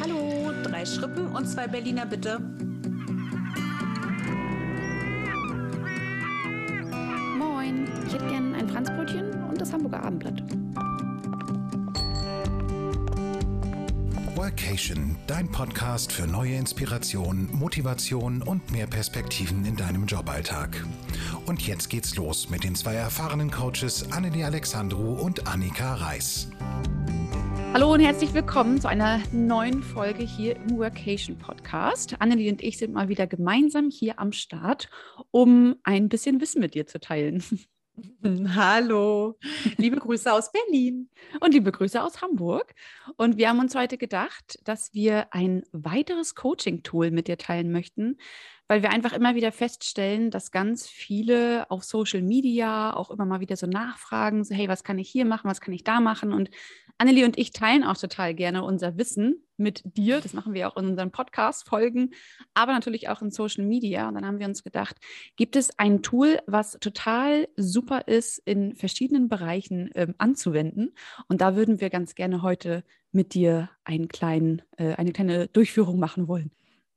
Hallo, drei Schrippen und zwei Berliner bitte. Moin, ich hätte gern ein Franzbrötchen und das Hamburger Abendblatt. Workation, dein Podcast für neue Inspiration, Motivation und mehr Perspektiven in deinem Joballtag. Und jetzt geht's los mit den zwei erfahrenen Coaches Annelie Alexandru und Annika Reis. Hallo und herzlich willkommen zu einer neuen Folge hier im Workation Podcast. Annelie und ich sind mal wieder gemeinsam hier am Start, um ein bisschen Wissen mit dir zu teilen. Hallo, liebe Grüße aus Berlin und liebe Grüße aus Hamburg. Und wir haben uns heute gedacht, dass wir ein weiteres Coaching-Tool mit dir teilen möchten, weil wir einfach immer wieder feststellen, dass ganz viele auf Social Media auch immer mal wieder so nachfragen, so hey, was kann ich hier machen, was kann ich da machen? Und Annelie und ich teilen auch total gerne unser Wissen mit dir. Das machen wir auch in unseren Podcast-Folgen, aber natürlich auch in Social Media. Und dann haben wir uns gedacht, gibt es ein Tool, was total super ist, in verschiedenen Bereichen ähm, anzuwenden? Und da würden wir ganz gerne heute mit dir einen kleinen, äh, eine kleine Durchführung machen wollen.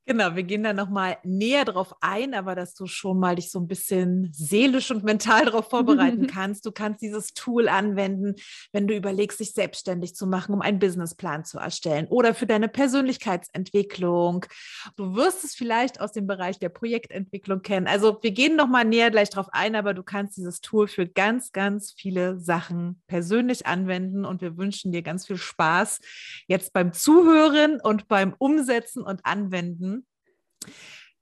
Genau, wir gehen da nochmal näher drauf ein, aber dass du schon mal dich so ein bisschen seelisch und mental darauf vorbereiten kannst. Du kannst dieses Tool anwenden, wenn du überlegst, dich selbstständig zu machen, um einen Businessplan zu erstellen oder für deine Persönlichkeitsentwicklung. Du wirst es vielleicht aus dem Bereich der Projektentwicklung kennen. Also wir gehen nochmal näher gleich drauf ein, aber du kannst dieses Tool für ganz, ganz viele Sachen persönlich anwenden und wir wünschen dir ganz viel Spaß jetzt beim Zuhören und beim Umsetzen und Anwenden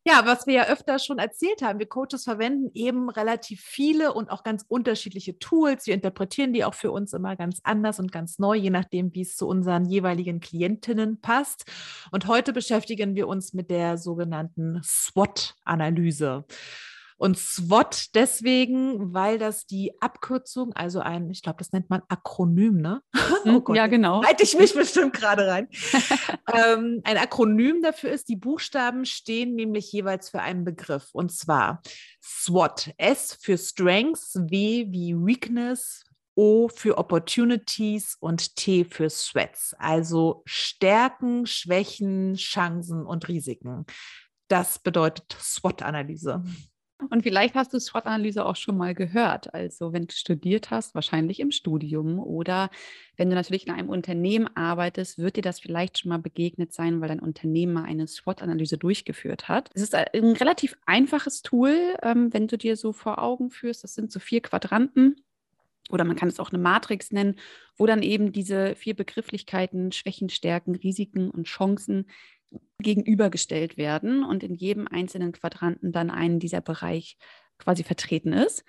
ja, was wir ja öfter schon erzählt haben, wir Coaches verwenden eben relativ viele und auch ganz unterschiedliche Tools. Wir interpretieren die auch für uns immer ganz anders und ganz neu, je nachdem, wie es zu unseren jeweiligen Klientinnen passt. Und heute beschäftigen wir uns mit der sogenannten SWOT-Analyse. Und SWOT deswegen, weil das die Abkürzung, also ein, ich glaube, das nennt man Akronym, ne? oh Gott, ja, genau. Halte ich mich bestimmt gerade rein. ähm, ein Akronym dafür ist, die Buchstaben stehen nämlich jeweils für einen Begriff. Und zwar SWOT. S für Strengths, W wie Weakness, O für Opportunities und T für Threats, also Stärken, Schwächen, Chancen und Risiken. Das bedeutet SWOT-Analyse. Und vielleicht hast du SWOT-Analyse auch schon mal gehört. Also wenn du studiert hast, wahrscheinlich im Studium oder wenn du natürlich in einem Unternehmen arbeitest, wird dir das vielleicht schon mal begegnet sein, weil dein Unternehmen mal eine SWOT-Analyse durchgeführt hat. Es ist ein relativ einfaches Tool, ähm, wenn du dir so vor Augen führst. Das sind so vier Quadranten oder man kann es auch eine Matrix nennen, wo dann eben diese vier Begrifflichkeiten, Schwächen, Stärken, Risiken und Chancen gegenübergestellt werden und in jedem einzelnen Quadranten dann ein dieser Bereich quasi vertreten ist.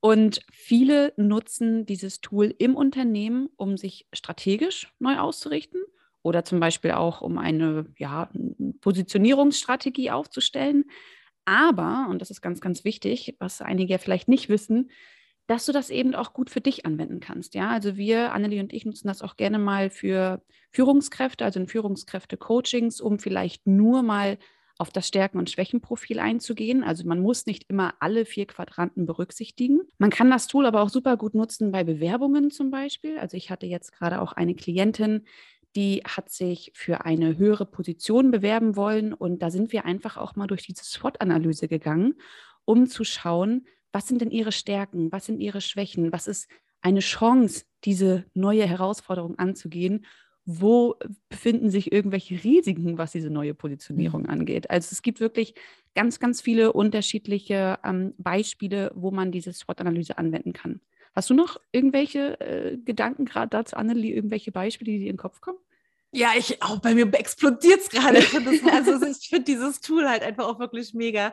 Und viele nutzen dieses Tool im Unternehmen, um sich strategisch neu auszurichten oder zum Beispiel auch um eine ja, Positionierungsstrategie aufzustellen. Aber, und das ist ganz, ganz wichtig, was einige vielleicht nicht wissen, dass du das eben auch gut für dich anwenden kannst. Ja, also wir, Annelie und ich, nutzen das auch gerne mal für Führungskräfte, also in Führungskräfte-Coachings, um vielleicht nur mal auf das Stärken- und Schwächenprofil einzugehen. Also man muss nicht immer alle vier Quadranten berücksichtigen. Man kann das Tool aber auch super gut nutzen bei Bewerbungen zum Beispiel. Also ich hatte jetzt gerade auch eine Klientin, die hat sich für eine höhere Position bewerben wollen und da sind wir einfach auch mal durch diese SWOT-Analyse gegangen, um zu schauen, was sind denn ihre Stärken, was sind ihre Schwächen, was ist eine Chance, diese neue Herausforderung anzugehen, wo befinden sich irgendwelche Risiken, was diese neue Positionierung mhm. angeht. Also es gibt wirklich ganz, ganz viele unterschiedliche ähm, Beispiele, wo man diese SWOT-Analyse anwenden kann. Hast du noch irgendwelche äh, Gedanken gerade dazu, Annelie, irgendwelche Beispiele, die dir in den Kopf kommen? Ja, ich auch bei mir explodiert es gerade. Also ich finde dieses Tool halt einfach auch wirklich mega.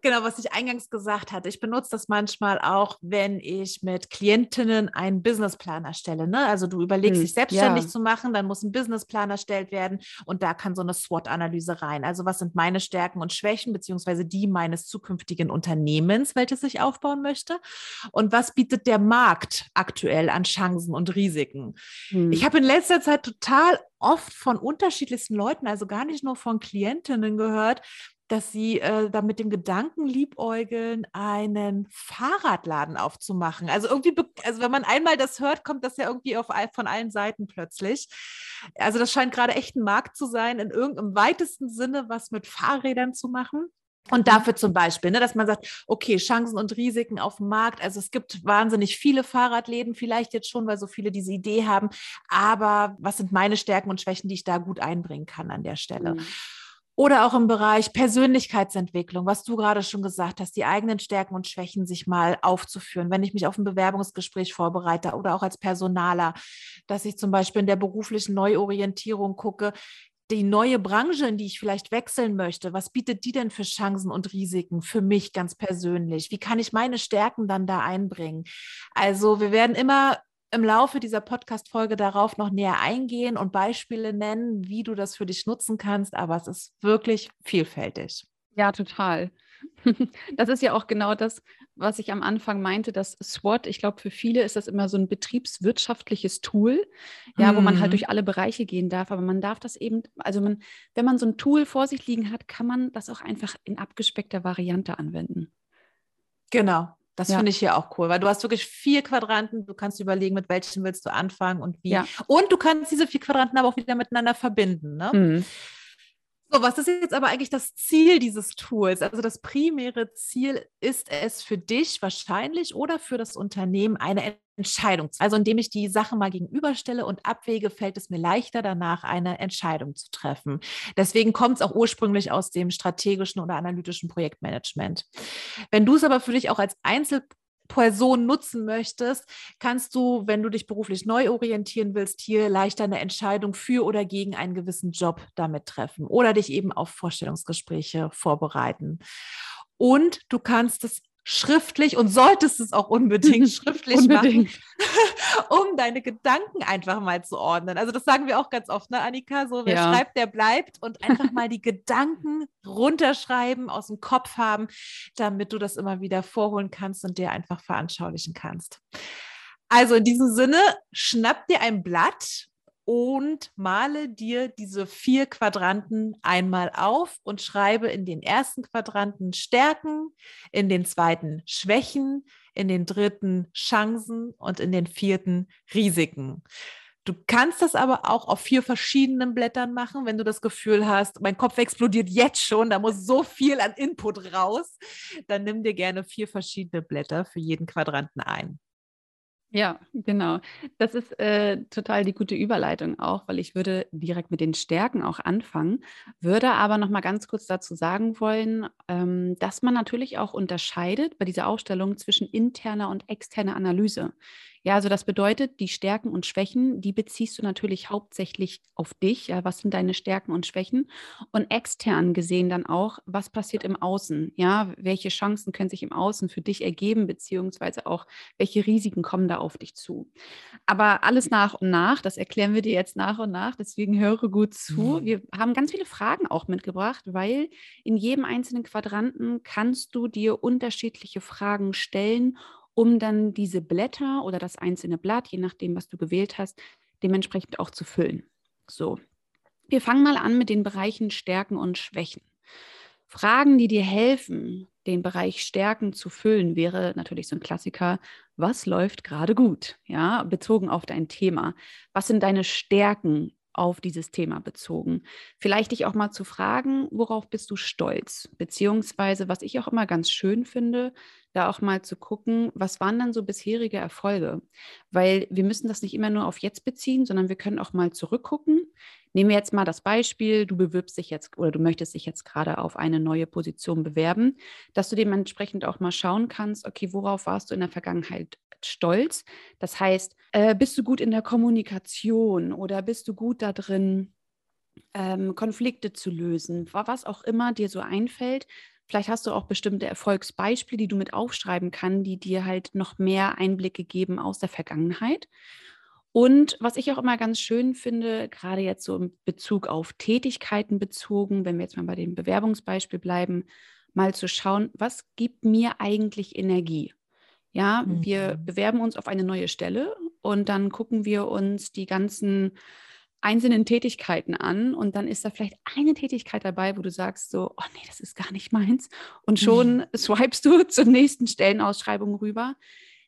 Genau, was ich eingangs gesagt hatte. Ich benutze das manchmal auch, wenn ich mit Klientinnen einen Businessplan erstelle. Ne? Also du überlegst, hm, dich selbstständig ja. zu machen, dann muss ein Businessplan erstellt werden und da kann so eine SWOT-Analyse rein. Also was sind meine Stärken und Schwächen, beziehungsweise die meines zukünftigen Unternehmens, welches ich aufbauen möchte? Und was bietet der Markt aktuell an Chancen und Risiken? Hm. Ich habe in letzter Zeit total oft von unterschiedlichsten Leuten, also gar nicht nur von Klientinnen gehört, dass sie äh, da mit dem Gedanken liebäugeln, einen Fahrradladen aufzumachen. Also irgendwie, also wenn man einmal das hört, kommt das ja irgendwie auf, von allen Seiten plötzlich. Also das scheint gerade echt ein Markt zu sein, in irgendeinem weitesten Sinne was mit Fahrrädern zu machen. Und dafür zum Beispiel, ne, dass man sagt, okay, Chancen und Risiken auf dem Markt. Also es gibt wahnsinnig viele Fahrradläden, vielleicht jetzt schon, weil so viele diese Idee haben. Aber was sind meine Stärken und Schwächen, die ich da gut einbringen kann an der Stelle? Mhm. Oder auch im Bereich Persönlichkeitsentwicklung, was du gerade schon gesagt hast, die eigenen Stärken und Schwächen sich mal aufzuführen. Wenn ich mich auf ein Bewerbungsgespräch vorbereite oder auch als Personaler, dass ich zum Beispiel in der beruflichen Neuorientierung gucke, die neue Branche, in die ich vielleicht wechseln möchte, was bietet die denn für Chancen und Risiken für mich ganz persönlich? Wie kann ich meine Stärken dann da einbringen? Also wir werden immer im Laufe dieser Podcast-Folge darauf noch näher eingehen und Beispiele nennen, wie du das für dich nutzen kannst, aber es ist wirklich vielfältig. Ja, total. Das ist ja auch genau das, was ich am Anfang meinte, das SWOT. Ich glaube, für viele ist das immer so ein betriebswirtschaftliches Tool, ja, mhm. wo man halt mhm. durch alle Bereiche gehen darf. Aber man darf das eben, also man, wenn man so ein Tool vor sich liegen hat, kann man das auch einfach in abgespeckter Variante anwenden. Genau. Das ja. finde ich hier auch cool, weil du hast wirklich vier Quadranten. Du kannst überlegen, mit welchen willst du anfangen und wie. Ja. Und du kannst diese vier Quadranten aber auch wieder miteinander verbinden. Ne? Mhm. So, was ist jetzt aber eigentlich das Ziel dieses Tools? Also das primäre Ziel ist es für dich wahrscheinlich oder für das Unternehmen eine Entscheidung. Also indem ich die Sache mal gegenüberstelle und abwäge, fällt es mir leichter danach eine Entscheidung zu treffen. Deswegen kommt es auch ursprünglich aus dem strategischen oder analytischen Projektmanagement. Wenn du es aber für dich auch als Einzel Person nutzen möchtest, kannst du, wenn du dich beruflich neu orientieren willst, hier leichter eine Entscheidung für oder gegen einen gewissen Job damit treffen oder dich eben auf Vorstellungsgespräche vorbereiten. Und du kannst es schriftlich und solltest es auch unbedingt schriftlich unbedingt. machen, um deine Gedanken einfach mal zu ordnen. Also das sagen wir auch ganz oft, ne, Annika? So, wer ja. schreibt, der bleibt und einfach mal die Gedanken runterschreiben, aus dem Kopf haben, damit du das immer wieder vorholen kannst und dir einfach veranschaulichen kannst. Also in diesem Sinne, schnapp dir ein Blatt und male dir diese vier Quadranten einmal auf und schreibe in den ersten Quadranten Stärken, in den zweiten Schwächen, in den dritten Chancen und in den vierten Risiken. Du kannst das aber auch auf vier verschiedenen Blättern machen, wenn du das Gefühl hast, mein Kopf explodiert jetzt schon, da muss so viel an Input raus. Dann nimm dir gerne vier verschiedene Blätter für jeden Quadranten ein. Ja, genau. Das ist äh, total die gute Überleitung auch, weil ich würde direkt mit den Stärken auch anfangen, würde aber noch mal ganz kurz dazu sagen wollen, ähm, dass man natürlich auch unterscheidet bei dieser Aufstellung zwischen interner und externer Analyse. Ja, also das bedeutet, die Stärken und Schwächen, die beziehst du natürlich hauptsächlich auf dich. Ja, was sind deine Stärken und Schwächen? Und extern gesehen dann auch, was passiert im Außen? Ja, welche Chancen können sich im Außen für dich ergeben, beziehungsweise auch welche Risiken kommen da auf dich zu? Aber alles nach und nach, das erklären wir dir jetzt nach und nach. Deswegen höre gut zu. Mhm. Wir haben ganz viele Fragen auch mitgebracht, weil in jedem einzelnen Quadranten kannst du dir unterschiedliche Fragen stellen um dann diese Blätter oder das einzelne Blatt, je nachdem, was du gewählt hast, dementsprechend auch zu füllen. So, wir fangen mal an mit den Bereichen Stärken und Schwächen. Fragen, die dir helfen, den Bereich Stärken zu füllen, wäre natürlich so ein Klassiker. Was läuft gerade gut? Ja, bezogen auf dein Thema. Was sind deine Stärken auf dieses Thema bezogen. Vielleicht dich auch mal zu fragen, worauf bist du stolz? Beziehungsweise, was ich auch immer ganz schön finde, da auch mal zu gucken, was waren dann so bisherige Erfolge? Weil wir müssen das nicht immer nur auf jetzt beziehen, sondern wir können auch mal zurückgucken. Nehmen wir jetzt mal das Beispiel, du bewirbst dich jetzt oder du möchtest dich jetzt gerade auf eine neue Position bewerben, dass du dementsprechend auch mal schauen kannst, okay, worauf warst du in der Vergangenheit stolz. Das heißt, äh, bist du gut in der Kommunikation oder bist du gut da drin, ähm, Konflikte zu lösen, was auch immer dir so einfällt. Vielleicht hast du auch bestimmte Erfolgsbeispiele, die du mit aufschreiben kannst, die dir halt noch mehr Einblicke geben aus der Vergangenheit. Und was ich auch immer ganz schön finde, gerade jetzt so in Bezug auf Tätigkeiten bezogen, wenn wir jetzt mal bei dem Bewerbungsbeispiel bleiben, mal zu schauen, was gibt mir eigentlich Energie? Ja, wir mhm. bewerben uns auf eine neue Stelle und dann gucken wir uns die ganzen einzelnen Tätigkeiten an und dann ist da vielleicht eine Tätigkeit dabei, wo du sagst so, oh nee, das ist gar nicht meins und schon mhm. swipest du zur nächsten Stellenausschreibung rüber,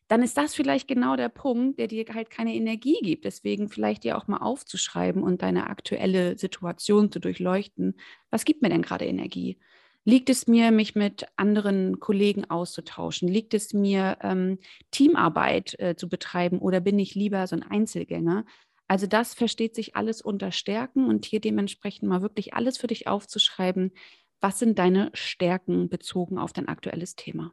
dann ist das vielleicht genau der Punkt, der dir halt keine Energie gibt. Deswegen vielleicht dir auch mal aufzuschreiben und deine aktuelle Situation zu durchleuchten. Was gibt mir denn gerade Energie? Liegt es mir, mich mit anderen Kollegen auszutauschen? Liegt es mir, ähm, Teamarbeit äh, zu betreiben oder bin ich lieber so ein Einzelgänger? Also das versteht sich alles unter Stärken und hier dementsprechend mal wirklich alles für dich aufzuschreiben. Was sind deine Stärken bezogen auf dein aktuelles Thema?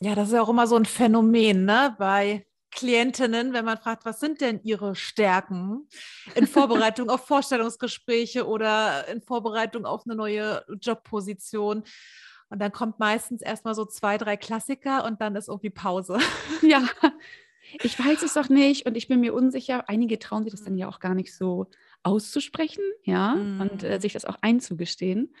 Ja, das ist ja auch immer so ein Phänomen, ne? Bei Klientinnen, wenn man fragt, was sind denn ihre Stärken in Vorbereitung auf Vorstellungsgespräche oder in Vorbereitung auf eine neue Jobposition. Und dann kommt meistens erstmal so zwei, drei Klassiker und dann ist irgendwie Pause. Ja, ich weiß es doch nicht und ich bin mir unsicher. Einige trauen sich das dann ja auch gar nicht so auszusprechen, ja, mm. und äh, sich das auch einzugestehen.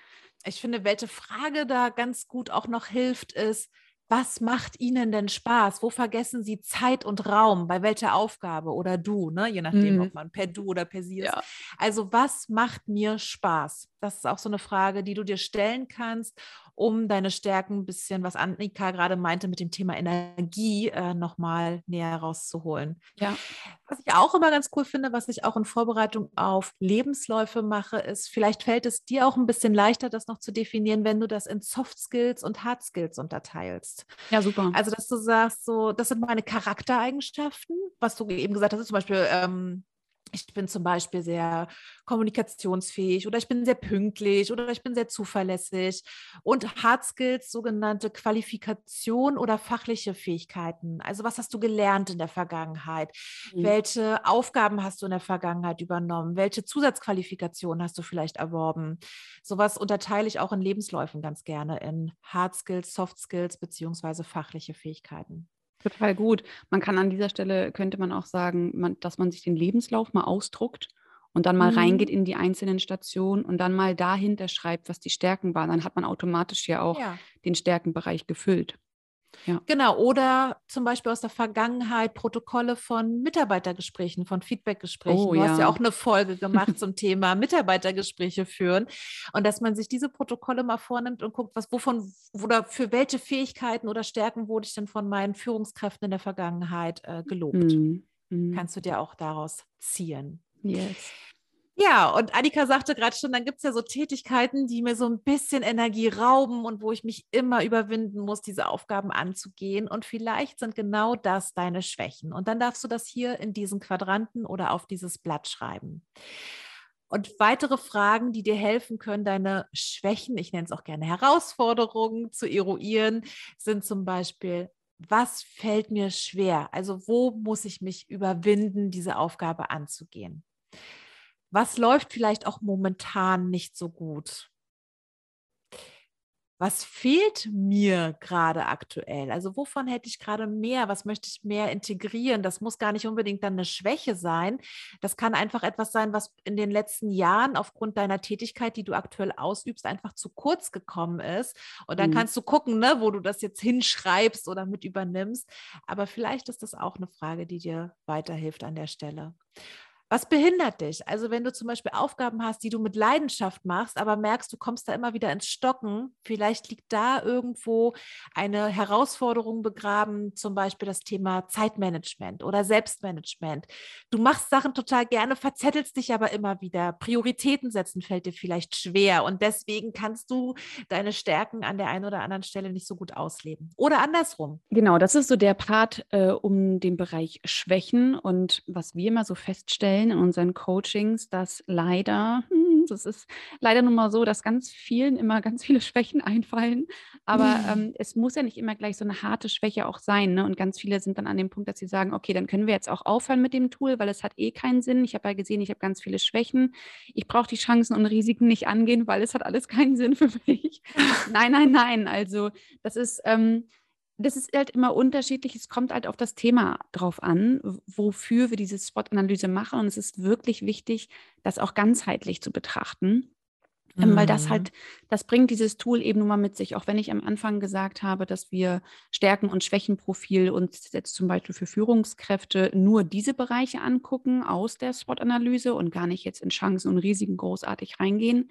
Ich finde, welche Frage da ganz gut auch noch hilft, ist, was macht Ihnen denn Spaß? Wo vergessen Sie Zeit und Raum? Bei welcher Aufgabe oder du, ne? je nachdem, mhm. ob man per Du oder per Sie ist. Ja. Also, was macht mir Spaß? Das ist auch so eine Frage, die du dir stellen kannst um deine Stärken ein bisschen, was Annika gerade meinte mit dem Thema Energie, äh, nochmal näher rauszuholen. Ja. Was ich auch immer ganz cool finde, was ich auch in Vorbereitung auf Lebensläufe mache, ist, vielleicht fällt es dir auch ein bisschen leichter, das noch zu definieren, wenn du das in Soft Skills und Hard Skills unterteilst. Ja, super. Also, dass du sagst, so, das sind meine Charaktereigenschaften, was du eben gesagt hast, zum Beispiel ähm, ich bin zum Beispiel sehr kommunikationsfähig oder ich bin sehr pünktlich oder ich bin sehr zuverlässig. Und Hard Skills, sogenannte Qualifikation oder fachliche Fähigkeiten. Also was hast du gelernt in der Vergangenheit? Mhm. Welche Aufgaben hast du in der Vergangenheit übernommen? Welche Zusatzqualifikationen hast du vielleicht erworben? Sowas unterteile ich auch in Lebensläufen ganz gerne in Hard Skills, Soft Skills beziehungsweise fachliche Fähigkeiten. Total gut. Man kann an dieser Stelle, könnte man auch sagen, man, dass man sich den Lebenslauf mal ausdruckt und dann mal mhm. reingeht in die einzelnen Stationen und dann mal dahinter schreibt, was die Stärken waren. Dann hat man automatisch ja auch ja. den Stärkenbereich gefüllt. Ja. Genau, oder zum Beispiel aus der Vergangenheit Protokolle von Mitarbeitergesprächen, von Feedbackgesprächen. Oh, du ja. hast ja auch eine Folge gemacht zum Thema Mitarbeitergespräche führen. Und dass man sich diese Protokolle mal vornimmt und guckt, was, wovon oder für welche Fähigkeiten oder Stärken wurde ich denn von meinen Führungskräften in der Vergangenheit äh, gelobt. Mhm. Mhm. Kannst du dir auch daraus ziehen. Yes. Ja, und Annika sagte gerade schon, dann gibt es ja so Tätigkeiten, die mir so ein bisschen Energie rauben und wo ich mich immer überwinden muss, diese Aufgaben anzugehen. Und vielleicht sind genau das deine Schwächen. Und dann darfst du das hier in diesen Quadranten oder auf dieses Blatt schreiben. Und weitere Fragen, die dir helfen können, deine Schwächen, ich nenne es auch gerne Herausforderungen zu eruieren, sind zum Beispiel, was fällt mir schwer? Also wo muss ich mich überwinden, diese Aufgabe anzugehen? Was läuft vielleicht auch momentan nicht so gut? Was fehlt mir gerade aktuell? Also wovon hätte ich gerade mehr? Was möchte ich mehr integrieren? Das muss gar nicht unbedingt dann eine Schwäche sein. Das kann einfach etwas sein, was in den letzten Jahren aufgrund deiner Tätigkeit, die du aktuell ausübst, einfach zu kurz gekommen ist. Und dann mhm. kannst du gucken, ne, wo du das jetzt hinschreibst oder mit übernimmst. Aber vielleicht ist das auch eine Frage, die dir weiterhilft an der Stelle. Was behindert dich? Also wenn du zum Beispiel Aufgaben hast, die du mit Leidenschaft machst, aber merkst, du kommst da immer wieder ins Stocken, vielleicht liegt da irgendwo eine Herausforderung begraben, zum Beispiel das Thema Zeitmanagement oder Selbstmanagement. Du machst Sachen total gerne, verzettelst dich aber immer wieder. Prioritäten setzen fällt dir vielleicht schwer und deswegen kannst du deine Stärken an der einen oder anderen Stelle nicht so gut ausleben. Oder andersrum. Genau, das ist so der Part äh, um den Bereich Schwächen und was wir immer so feststellen, feststellen in unseren Coachings, dass leider, hm, das ist leider nun mal so, dass ganz vielen immer ganz viele Schwächen einfallen. Aber ähm, es muss ja nicht immer gleich so eine harte Schwäche auch sein. Ne? Und ganz viele sind dann an dem Punkt, dass sie sagen, okay, dann können wir jetzt auch aufhören mit dem Tool, weil es hat eh keinen Sinn. Ich habe ja gesehen, ich habe ganz viele Schwächen. Ich brauche die Chancen und Risiken nicht angehen, weil es hat alles keinen Sinn für mich. nein, nein, nein. Also das ist. Ähm, das ist halt immer unterschiedlich. Es kommt halt auf das Thema drauf an, wofür wir diese Spot-Analyse machen. Und es ist wirklich wichtig, das auch ganzheitlich zu betrachten. Mhm. Weil das mhm. halt, das bringt dieses Tool eben nun mal mit sich. Auch wenn ich am Anfang gesagt habe, dass wir Stärken- und Schwächenprofil uns jetzt zum Beispiel für Führungskräfte nur diese Bereiche angucken aus der SWOT-Analyse und gar nicht jetzt in Chancen und Risiken großartig reingehen.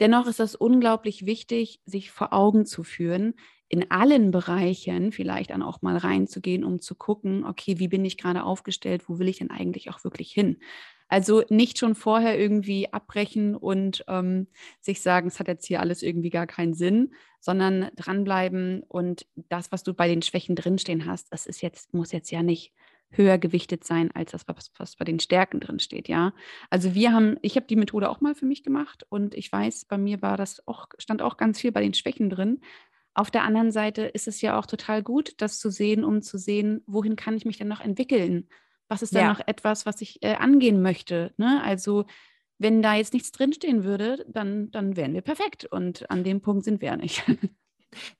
Dennoch ist das unglaublich wichtig, sich vor Augen zu führen, in allen Bereichen vielleicht dann auch mal reinzugehen, um zu gucken, okay, wie bin ich gerade aufgestellt, wo will ich denn eigentlich auch wirklich hin? Also nicht schon vorher irgendwie abbrechen und ähm, sich sagen, es hat jetzt hier alles irgendwie gar keinen Sinn, sondern dranbleiben und das, was du bei den Schwächen drinstehen hast, das ist jetzt, muss jetzt ja nicht höher gewichtet sein als das, was, was bei den Stärken drin steht, ja. Also wir haben, ich habe die Methode auch mal für mich gemacht und ich weiß, bei mir war das auch, stand auch ganz viel bei den Schwächen drin. Auf der anderen Seite ist es ja auch total gut, das zu sehen, um zu sehen, wohin kann ich mich denn noch entwickeln? Was ist denn ja. noch etwas, was ich äh, angehen möchte? Ne? Also wenn da jetzt nichts drinstehen würde, dann, dann wären wir perfekt. Und an dem Punkt sind wir ja nicht.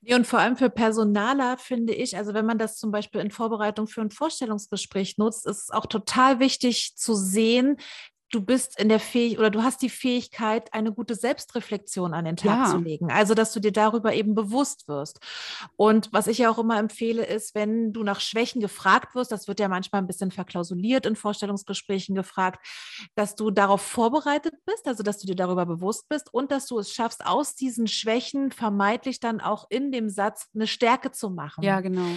Nee, und vor allem für Personaler finde ich, also wenn man das zum Beispiel in Vorbereitung für ein Vorstellungsgespräch nutzt, ist es auch total wichtig zu sehen, du bist in der Fähigkeit oder du hast die Fähigkeit, eine gute Selbstreflexion an den Tag ja. zu legen. Also, dass du dir darüber eben bewusst wirst. Und was ich ja auch immer empfehle, ist, wenn du nach Schwächen gefragt wirst, das wird ja manchmal ein bisschen verklausuliert in Vorstellungsgesprächen gefragt, dass du darauf vorbereitet bist, also dass du dir darüber bewusst bist und dass du es schaffst, aus diesen Schwächen vermeintlich dann auch in dem Satz eine Stärke zu machen. Ja, genau.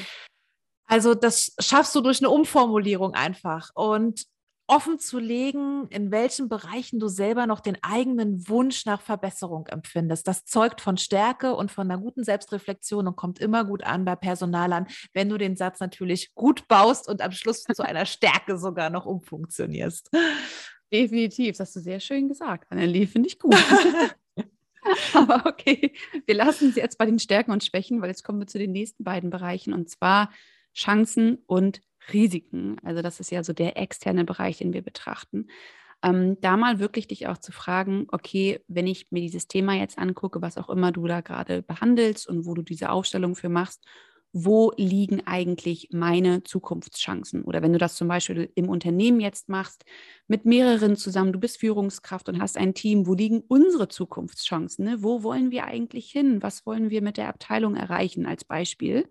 Also das schaffst du durch eine Umformulierung einfach. Und offen zu legen, in welchen Bereichen du selber noch den eigenen Wunsch nach Verbesserung empfindest. Das zeugt von Stärke und von einer guten Selbstreflexion und kommt immer gut an bei Personalern, wenn du den Satz natürlich gut baust und am Schluss zu einer Stärke sogar noch umfunktionierst. Definitiv, das hast du sehr schön gesagt, Annelie, finde ich gut. Aber okay, wir lassen sie jetzt bei den Stärken und Schwächen, weil jetzt kommen wir zu den nächsten beiden Bereichen und zwar Chancen und Risiken. Also das ist ja so der externe Bereich, den wir betrachten. Ähm, da mal wirklich dich auch zu fragen, okay, wenn ich mir dieses Thema jetzt angucke, was auch immer du da gerade behandelst und wo du diese Aufstellung für machst, wo liegen eigentlich meine Zukunftschancen? Oder wenn du das zum Beispiel im Unternehmen jetzt machst, mit mehreren zusammen, du bist Führungskraft und hast ein Team, wo liegen unsere Zukunftschancen? Ne? Wo wollen wir eigentlich hin? Was wollen wir mit der Abteilung erreichen als Beispiel?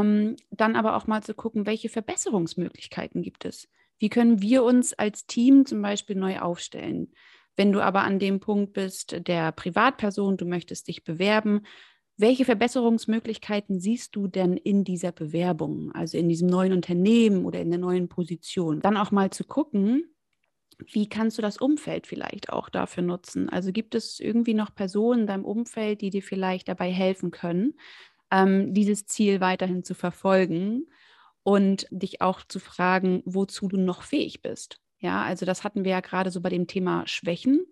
Ähm, dann aber auch mal zu gucken, welche Verbesserungsmöglichkeiten gibt es? Wie können wir uns als Team zum Beispiel neu aufstellen? Wenn du aber an dem Punkt bist, der Privatperson, du möchtest dich bewerben, welche Verbesserungsmöglichkeiten siehst du denn in dieser Bewerbung, also in diesem neuen Unternehmen oder in der neuen Position? Dann auch mal zu gucken, wie kannst du das Umfeld vielleicht auch dafür nutzen? Also gibt es irgendwie noch Personen in deinem Umfeld, die dir vielleicht dabei helfen können, ähm, dieses Ziel weiterhin zu verfolgen und dich auch zu fragen, wozu du noch fähig bist. Ja, also das hatten wir ja gerade so bei dem Thema Schwächen.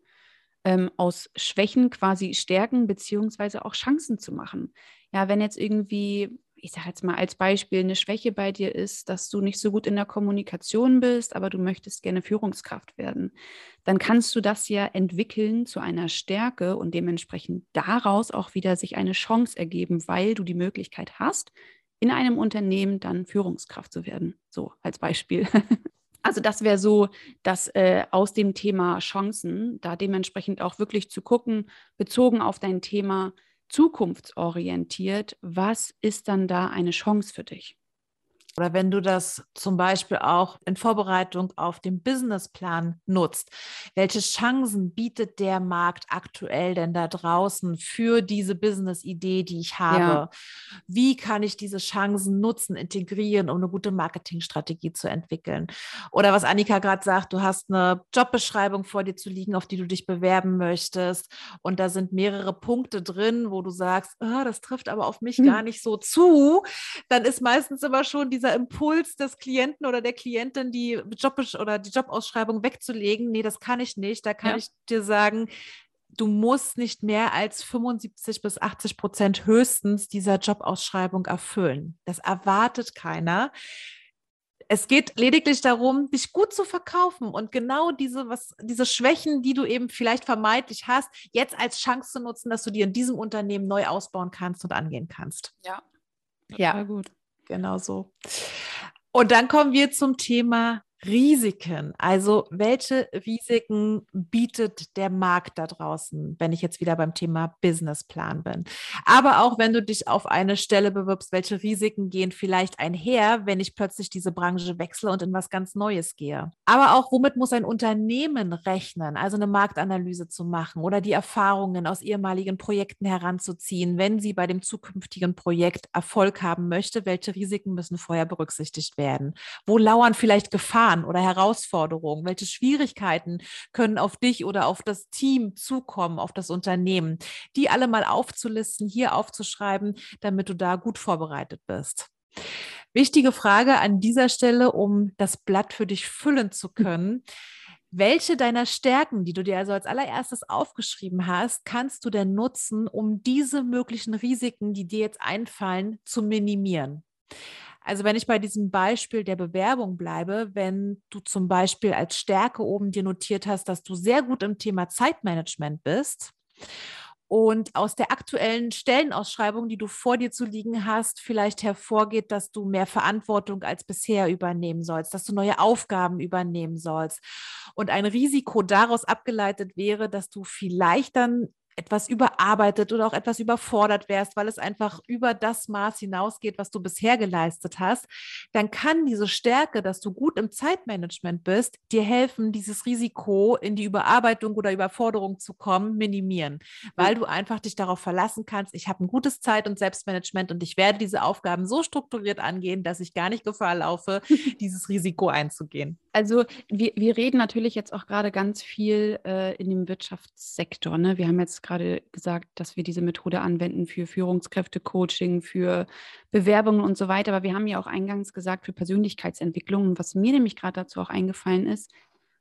Ähm, aus Schwächen quasi Stärken beziehungsweise auch Chancen zu machen. Ja, wenn jetzt irgendwie ich sage jetzt mal als Beispiel, eine Schwäche bei dir ist, dass du nicht so gut in der Kommunikation bist, aber du möchtest gerne Führungskraft werden, dann kannst du das ja entwickeln zu einer Stärke und dementsprechend daraus auch wieder sich eine Chance ergeben, weil du die Möglichkeit hast, in einem Unternehmen dann Führungskraft zu werden. So als Beispiel. Also das wäre so, dass äh, aus dem Thema Chancen, da dementsprechend auch wirklich zu gucken, bezogen auf dein Thema, zukunftsorientiert, was ist dann da eine Chance für dich? Oder wenn du das zum Beispiel auch in Vorbereitung auf den Businessplan nutzt, welche Chancen bietet der Markt aktuell denn da draußen für diese Business-Idee, die ich habe? Ja. Wie kann ich diese Chancen nutzen, integrieren, um eine gute Marketingstrategie zu entwickeln? Oder was Annika gerade sagt, du hast eine Jobbeschreibung vor dir zu liegen, auf die du dich bewerben möchtest. Und da sind mehrere Punkte drin, wo du sagst, oh, das trifft aber auf mich hm. gar nicht so zu. Dann ist meistens immer schon die dieser Impuls des Klienten oder der Klientin, die Job oder die Jobausschreibung wegzulegen, nee, das kann ich nicht. Da kann ja. ich dir sagen, du musst nicht mehr als 75 bis 80 Prozent höchstens dieser Jobausschreibung erfüllen. Das erwartet keiner. Es geht lediglich darum, dich gut zu verkaufen und genau diese, was, diese Schwächen, die du eben vielleicht vermeintlich hast, jetzt als Chance zu nutzen, dass du dir in diesem Unternehmen neu ausbauen kannst und angehen kannst. Ja, ja, gut. Genau so. Und dann kommen wir zum Thema Risiken. Also welche Risiken bietet der Markt da draußen, wenn ich jetzt wieder beim Thema Businessplan bin? Aber auch wenn du dich auf eine Stelle bewirbst, welche Risiken gehen vielleicht einher, wenn ich plötzlich diese Branche wechsle und in was ganz Neues gehe? Aber auch womit muss ein Unternehmen rechnen, also eine Marktanalyse zu machen oder die Erfahrungen aus ehemaligen Projekten heranzuziehen, wenn sie bei dem zukünftigen Projekt Erfolg haben möchte? Welche Risiken müssen vorher berücksichtigt werden? Wo lauern vielleicht Gefahren? Gefahren oder Herausforderungen? Welche Schwierigkeiten können auf dich oder auf das Team zukommen, auf das Unternehmen? Die alle mal aufzulisten, hier aufzuschreiben, damit du da gut vorbereitet bist. Wichtige Frage an dieser Stelle, um das Blatt für dich füllen zu können. Welche deiner Stärken, die du dir also als allererstes aufgeschrieben hast, kannst du denn nutzen, um diese möglichen Risiken, die dir jetzt einfallen, zu minimieren? Also wenn ich bei diesem Beispiel der Bewerbung bleibe, wenn du zum Beispiel als Stärke oben dir notiert hast, dass du sehr gut im Thema Zeitmanagement bist und aus der aktuellen Stellenausschreibung, die du vor dir zu liegen hast, vielleicht hervorgeht, dass du mehr Verantwortung als bisher übernehmen sollst, dass du neue Aufgaben übernehmen sollst. Und ein Risiko daraus abgeleitet wäre, dass du vielleicht dann etwas überarbeitet oder auch etwas überfordert wärst, weil es einfach über das Maß hinausgeht, was du bisher geleistet hast, dann kann diese Stärke, dass du gut im Zeitmanagement bist, dir helfen, dieses Risiko in die Überarbeitung oder Überforderung zu kommen, minimieren, weil du einfach dich darauf verlassen kannst, ich habe ein gutes Zeit- und Selbstmanagement und ich werde diese Aufgaben so strukturiert angehen, dass ich gar nicht Gefahr laufe, dieses Risiko einzugehen. Also wir, wir reden natürlich jetzt auch gerade ganz viel äh, in dem Wirtschaftssektor. Ne? Wir haben jetzt gerade gesagt, dass wir diese Methode anwenden für Führungskräfte-Coaching, für Bewerbungen und so weiter. Aber wir haben ja auch eingangs gesagt für Persönlichkeitsentwicklung. Und was mir nämlich gerade dazu auch eingefallen ist,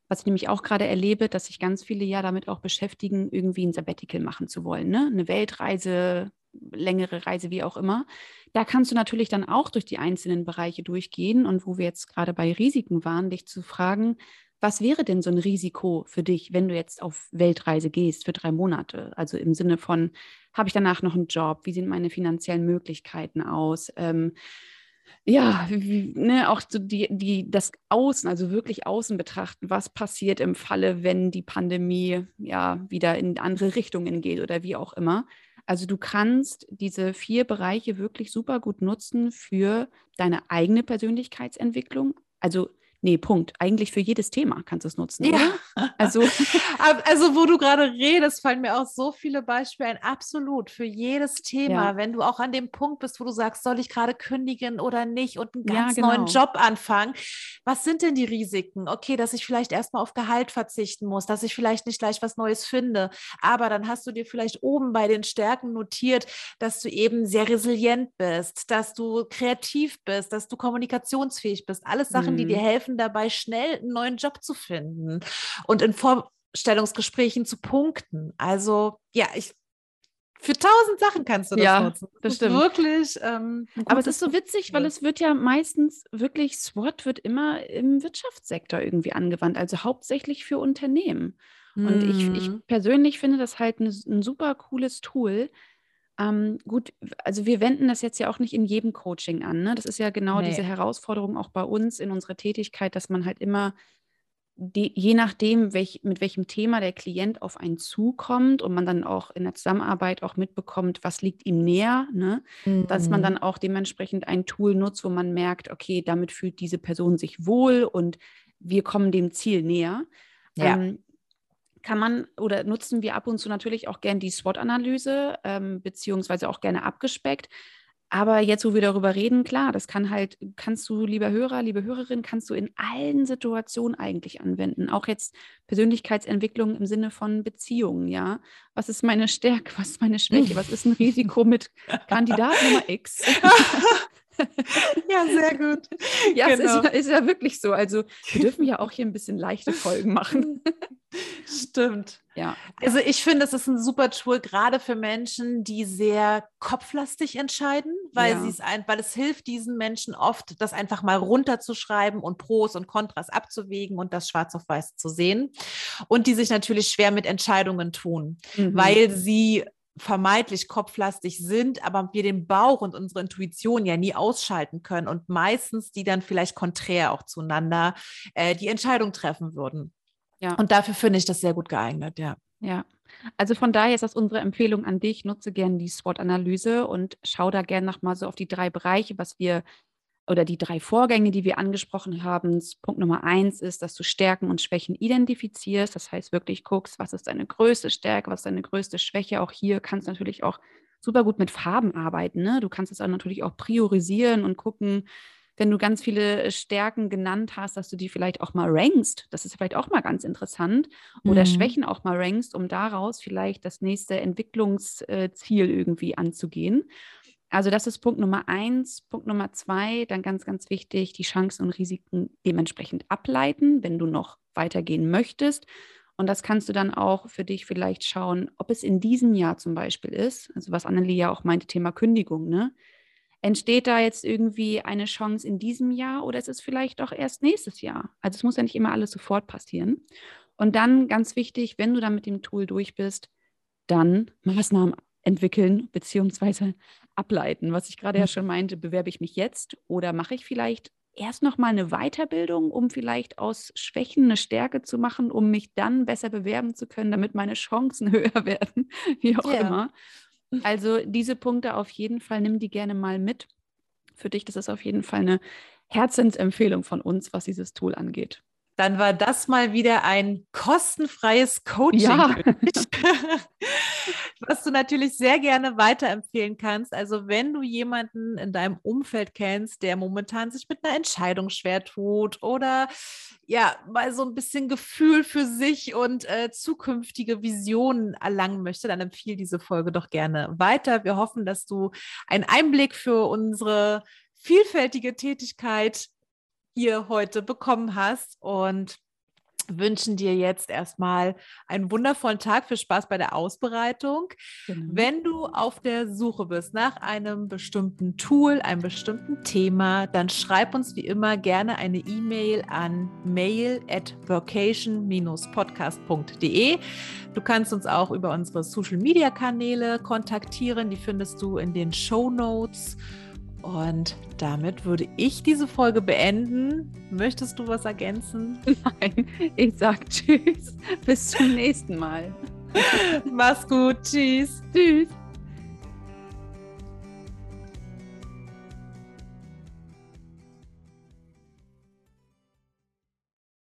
was ich nämlich auch gerade erlebe, dass sich ganz viele ja damit auch beschäftigen, irgendwie ein Sabbatical machen zu wollen. Ne? Eine Weltreise, längere Reise, wie auch immer. Da kannst du natürlich dann auch durch die einzelnen Bereiche durchgehen und wo wir jetzt gerade bei Risiken waren, dich zu fragen, was wäre denn so ein Risiko für dich, wenn du jetzt auf Weltreise gehst für drei Monate? Also im Sinne von, habe ich danach noch einen Job? Wie sehen meine finanziellen Möglichkeiten aus? Ähm, ja, wie, ne, auch so die, die, das Außen, also wirklich Außen betrachten, was passiert im Falle, wenn die Pandemie ja wieder in andere Richtungen geht oder wie auch immer. Also du kannst diese vier Bereiche wirklich super gut nutzen für deine eigene Persönlichkeitsentwicklung. Also Nee, Punkt. Eigentlich für jedes Thema kannst du es nutzen. Ja. Oder? Also, also, wo du gerade redest, fallen mir auch so viele Beispiele ein. Absolut. Für jedes Thema. Ja. Wenn du auch an dem Punkt bist, wo du sagst, soll ich gerade kündigen oder nicht und einen ganz ja, genau. neuen Job anfangen. Was sind denn die Risiken? Okay, dass ich vielleicht erstmal auf Gehalt verzichten muss, dass ich vielleicht nicht gleich was Neues finde. Aber dann hast du dir vielleicht oben bei den Stärken notiert, dass du eben sehr resilient bist, dass du kreativ bist, dass du kommunikationsfähig bist. Alles Sachen, mhm. die dir mhm. helfen, helfen dabei, schnell einen neuen Job zu finden und in Vorstellungsgesprächen zu punkten. Also ja, ich für tausend Sachen kannst du das ja, nutzen. Das, stimmt. Wirklich. Ähm, Aber es ist so witzig, weil es wird ja meistens wirklich, SWOT wird immer im Wirtschaftssektor irgendwie angewandt, also hauptsächlich für Unternehmen. Mhm. Und ich, ich mhm. persönlich finde das halt ein, ein super cooles Tool, ähm, gut, also wir wenden das jetzt ja auch nicht in jedem Coaching an. Ne? Das ist ja genau nee. diese Herausforderung auch bei uns in unserer Tätigkeit, dass man halt immer, die, je nachdem, welch, mit welchem Thema der Klient auf einen zukommt und man dann auch in der Zusammenarbeit auch mitbekommt, was liegt ihm näher, ne? Mhm. dass man mhm. dann auch dementsprechend ein Tool nutzt, wo man merkt, okay, damit fühlt diese Person sich wohl und wir kommen dem Ziel näher. Ja. Ähm, kann man oder nutzen wir ab und zu natürlich auch gerne die SWOT-Analyse, ähm, beziehungsweise auch gerne abgespeckt. Aber jetzt, wo wir darüber reden, klar, das kann halt, kannst du, lieber Hörer, liebe Hörerin, kannst du in allen Situationen eigentlich anwenden. Auch jetzt Persönlichkeitsentwicklung im Sinne von Beziehungen, ja. Was ist meine Stärke? Was ist meine Schwäche? Was ist ein Risiko mit Kandidat Nummer X? ja, sehr gut. Ja, genau. es ist, genau. ist, ja wirklich so. Also wir dürfen ja auch hier ein bisschen leichte Folgen machen. Stimmt. Ja. Also ich finde, es ist ein super Tool, gerade für Menschen, die sehr kopflastig entscheiden, weil ja. es ein, weil es hilft diesen Menschen oft, das einfach mal runterzuschreiben und Pros und Kontras abzuwägen und das schwarz auf weiß zu sehen. Und die sich natürlich schwer mit Entscheidungen tun, mhm. weil sie vermeintlich kopflastig sind, aber wir den Bauch und unsere Intuition ja nie ausschalten können und meistens die dann vielleicht konträr auch zueinander äh, die Entscheidung treffen würden. Ja. Und dafür finde ich das sehr gut geeignet, ja. Ja, also von daher ist das unsere Empfehlung an dich. Nutze gerne die SWOT-Analyse und schau da gerne nochmal so auf die drei Bereiche, was wir oder die drei Vorgänge, die wir angesprochen haben. Punkt Nummer eins ist, dass du Stärken und Schwächen identifizierst. Das heißt, wirklich guckst, was ist deine größte Stärke, was ist deine größte Schwäche. Auch hier kannst du natürlich auch super gut mit Farben arbeiten. Ne? Du kannst es dann natürlich auch priorisieren und gucken, wenn du ganz viele Stärken genannt hast, dass du die vielleicht auch mal rankst. Das ist vielleicht auch mal ganz interessant. Oder mhm. Schwächen auch mal rankst, um daraus vielleicht das nächste Entwicklungsziel irgendwie anzugehen. Also das ist Punkt Nummer eins. Punkt Nummer zwei, dann ganz, ganz wichtig, die Chancen und Risiken dementsprechend ableiten, wenn du noch weitergehen möchtest. Und das kannst du dann auch für dich vielleicht schauen, ob es in diesem Jahr zum Beispiel ist, also was Annelie ja auch meinte, Thema Kündigung, ne? Entsteht da jetzt irgendwie eine Chance in diesem Jahr oder ist es vielleicht doch erst nächstes Jahr? Also es muss ja nicht immer alles sofort passieren. Und dann ganz wichtig, wenn du dann mit dem Tool durch bist, dann Maßnahmen entwickeln bzw. ableiten. Was ich gerade ja mhm. schon meinte, bewerbe ich mich jetzt oder mache ich vielleicht erst noch mal eine Weiterbildung, um vielleicht aus Schwächen eine Stärke zu machen, um mich dann besser bewerben zu können, damit meine Chancen höher werden, wie auch yeah. immer. Also diese Punkte auf jeden Fall, nimm die gerne mal mit. Für dich, das ist auf jeden Fall eine Herzensempfehlung von uns, was dieses Tool angeht dann war das mal wieder ein kostenfreies Coaching, ja. was du natürlich sehr gerne weiterempfehlen kannst. Also wenn du jemanden in deinem Umfeld kennst, der momentan sich mit einer Entscheidung schwer tut oder ja mal so ein bisschen Gefühl für sich und äh, zukünftige Visionen erlangen möchte, dann empfehle diese Folge doch gerne weiter. Wir hoffen, dass du einen Einblick für unsere vielfältige Tätigkeit hier heute bekommen hast und wünschen dir jetzt erstmal einen wundervollen Tag für Spaß bei der Ausbereitung. Genau. Wenn du auf der Suche bist nach einem bestimmten Tool, einem bestimmten Thema, dann schreib uns wie immer gerne eine E-Mail an mail at vocation-podcast.de. Du kannst uns auch über unsere Social Media Kanäle kontaktieren, die findest du in den Show Notes. Und damit würde ich diese Folge beenden. Möchtest du was ergänzen? Nein, ich sage Tschüss. Bis zum nächsten Mal. Mach's gut. Tschüss. Tschüss.